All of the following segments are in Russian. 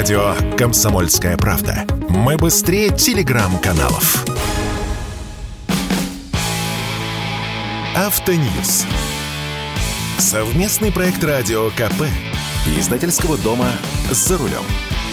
Радио «Комсомольская правда». Мы быстрее телеграм-каналов. Автоньюз. Совместный проект радио КП. Издательского дома «За рулем».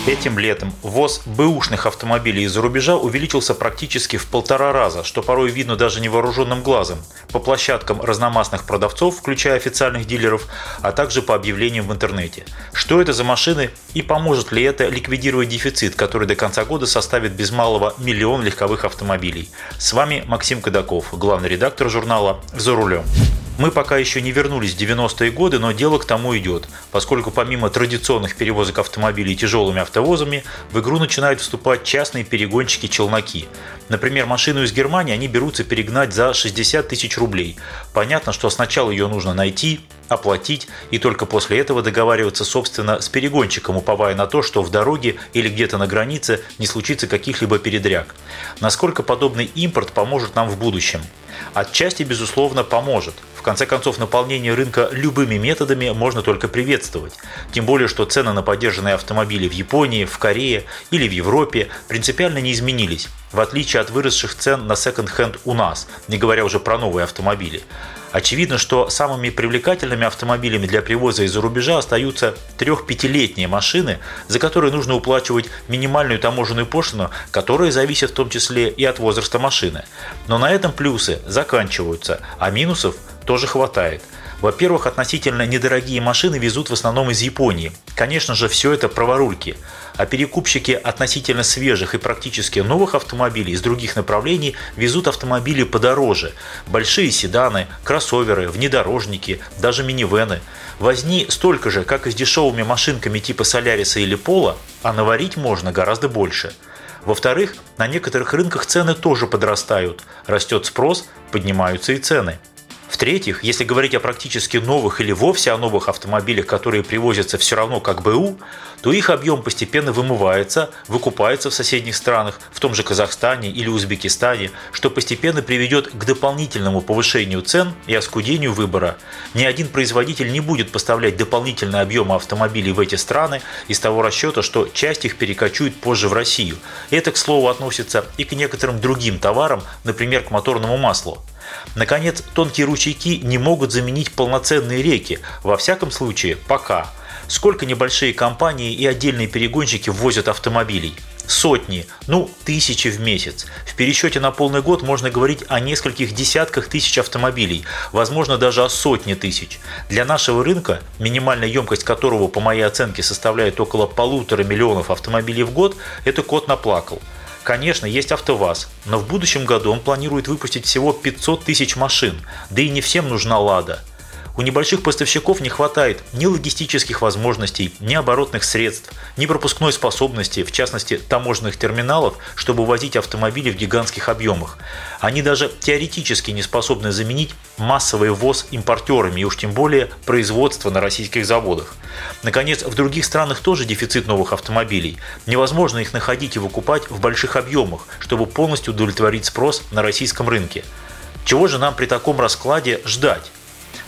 Этим летом ввоз бэушных автомобилей из-за рубежа увеличился практически в полтора раза, что порой видно даже невооруженным глазом, по площадкам разномастных продавцов, включая официальных дилеров, а также по объявлениям в интернете. Что это за машины и поможет ли это ликвидировать дефицит, который до конца года составит без малого миллион легковых автомобилей? С вами Максим Кадаков, главный редактор журнала «За рулем». Мы пока еще не вернулись в 90-е годы, но дело к тому идет, поскольку помимо традиционных перевозок автомобилей тяжелыми автовозами, в игру начинают вступать частные перегонщики-челноки. Например, машину из Германии они берутся перегнать за 60 тысяч рублей. Понятно, что сначала ее нужно найти, оплатить и только после этого договариваться, собственно, с перегонщиком, уповая на то, что в дороге или где-то на границе не случится каких-либо передряг. Насколько подобный импорт поможет нам в будущем? Отчасти, безусловно, поможет. В конце концов, наполнение рынка любыми методами можно только приветствовать. Тем более, что цены на поддержанные автомобили в Японии, в Корее или в Европе принципиально не изменились, в отличие от выросших цен на секонд-хенд у нас, не говоря уже про новые автомобили. Очевидно, что самыми привлекательными автомобилями для привоза из-за рубежа остаются трех-пятилетние машины, за которые нужно уплачивать минимальную таможенную пошлину, которая зависит в том числе и от возраста машины. Но на этом плюсы заканчиваются, а минусов тоже хватает – во-первых, относительно недорогие машины везут в основном из Японии. Конечно же, все это праворульки. А перекупщики относительно свежих и практически новых автомобилей из других направлений везут автомобили подороже. Большие седаны, кроссоверы, внедорожники, даже минивены. Возни столько же, как и с дешевыми машинками типа Соляриса или Пола, а наварить можно гораздо больше. Во-вторых, на некоторых рынках цены тоже подрастают. Растет спрос, поднимаются и цены. В-третьих, если говорить о практически новых или вовсе о новых автомобилях, которые привозятся все равно как БУ, то их объем постепенно вымывается, выкупается в соседних странах, в том же Казахстане или Узбекистане, что постепенно приведет к дополнительному повышению цен и оскудению выбора. Ни один производитель не будет поставлять дополнительные объемы автомобилей в эти страны из того расчета, что часть их перекочует позже в Россию. Это, к слову, относится и к некоторым другим товарам, например, к моторному маслу. Наконец, тонкие ручейки не могут заменить полноценные реки, во всяком случае, пока. Сколько небольшие компании и отдельные перегонщики ввозят автомобилей? Сотни, ну тысячи в месяц. В пересчете на полный год можно говорить о нескольких десятках тысяч автомобилей, возможно даже о сотне тысяч. Для нашего рынка, минимальная емкость которого по моей оценке составляет около полутора миллионов автомобилей в год, это кот наплакал. Конечно, есть АвтоВАЗ, но в будущем году он планирует выпустить всего 500 тысяч машин, да и не всем нужна «Лада». У небольших поставщиков не хватает ни логистических возможностей, ни оборотных средств, ни пропускной способности, в частности таможенных терминалов, чтобы возить автомобили в гигантских объемах. Они даже теоретически не способны заменить массовый ввоз импортерами и уж тем более производство на российских заводах. Наконец, в других странах тоже дефицит новых автомобилей. Невозможно их находить и выкупать в больших объемах, чтобы полностью удовлетворить спрос на российском рынке. Чего же нам при таком раскладе ждать?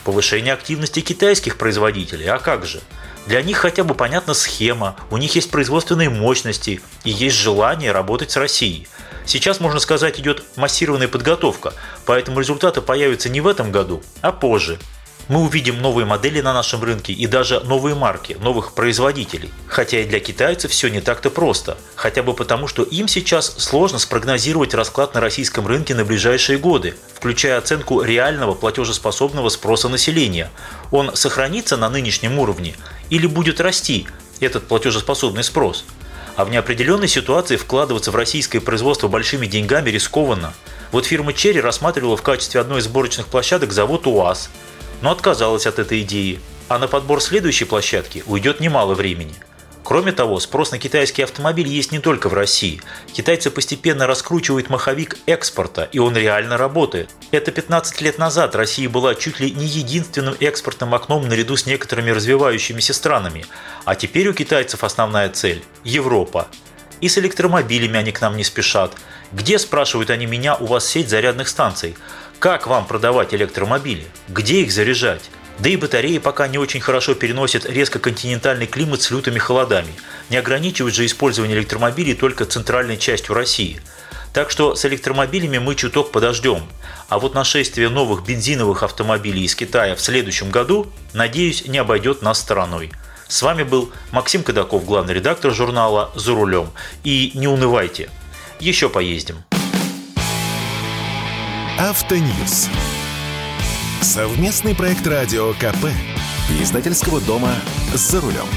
Повышение активности китайских производителей, а как же? Для них хотя бы понятна схема, у них есть производственные мощности и есть желание работать с Россией. Сейчас, можно сказать, идет массированная подготовка, поэтому результаты появятся не в этом году, а позже мы увидим новые модели на нашем рынке и даже новые марки, новых производителей. Хотя и для китайцев все не так-то просто. Хотя бы потому, что им сейчас сложно спрогнозировать расклад на российском рынке на ближайшие годы, включая оценку реального платежеспособного спроса населения. Он сохранится на нынешнем уровне или будет расти этот платежеспособный спрос? А в неопределенной ситуации вкладываться в российское производство большими деньгами рискованно. Вот фирма Черри рассматривала в качестве одной из сборочных площадок завод УАЗ – но отказалась от этой идеи, а на подбор следующей площадки уйдет немало времени. Кроме того, спрос на китайский автомобиль есть не только в России. Китайцы постепенно раскручивают маховик экспорта, и он реально работает. Это 15 лет назад Россия была чуть ли не единственным экспортным окном наряду с некоторыми развивающимися странами. А теперь у китайцев основная цель – Европа. И с электромобилями они к нам не спешат. Где, спрашивают они меня, у вас сеть зарядных станций? Как вам продавать электромобили? Где их заряжать? Да и батареи пока не очень хорошо переносят резко континентальный климат с лютыми холодами. Не ограничивают же использование электромобилей только центральной частью России. Так что с электромобилями мы чуток подождем. А вот нашествие новых бензиновых автомобилей из Китая в следующем году, надеюсь, не обойдет нас стороной. С вами был Максим Кадаков, главный редактор журнала «За рулем». И не унывайте, еще поездим. Автоньюз. Совместный проект радио КП. Издательского дома «За рулем».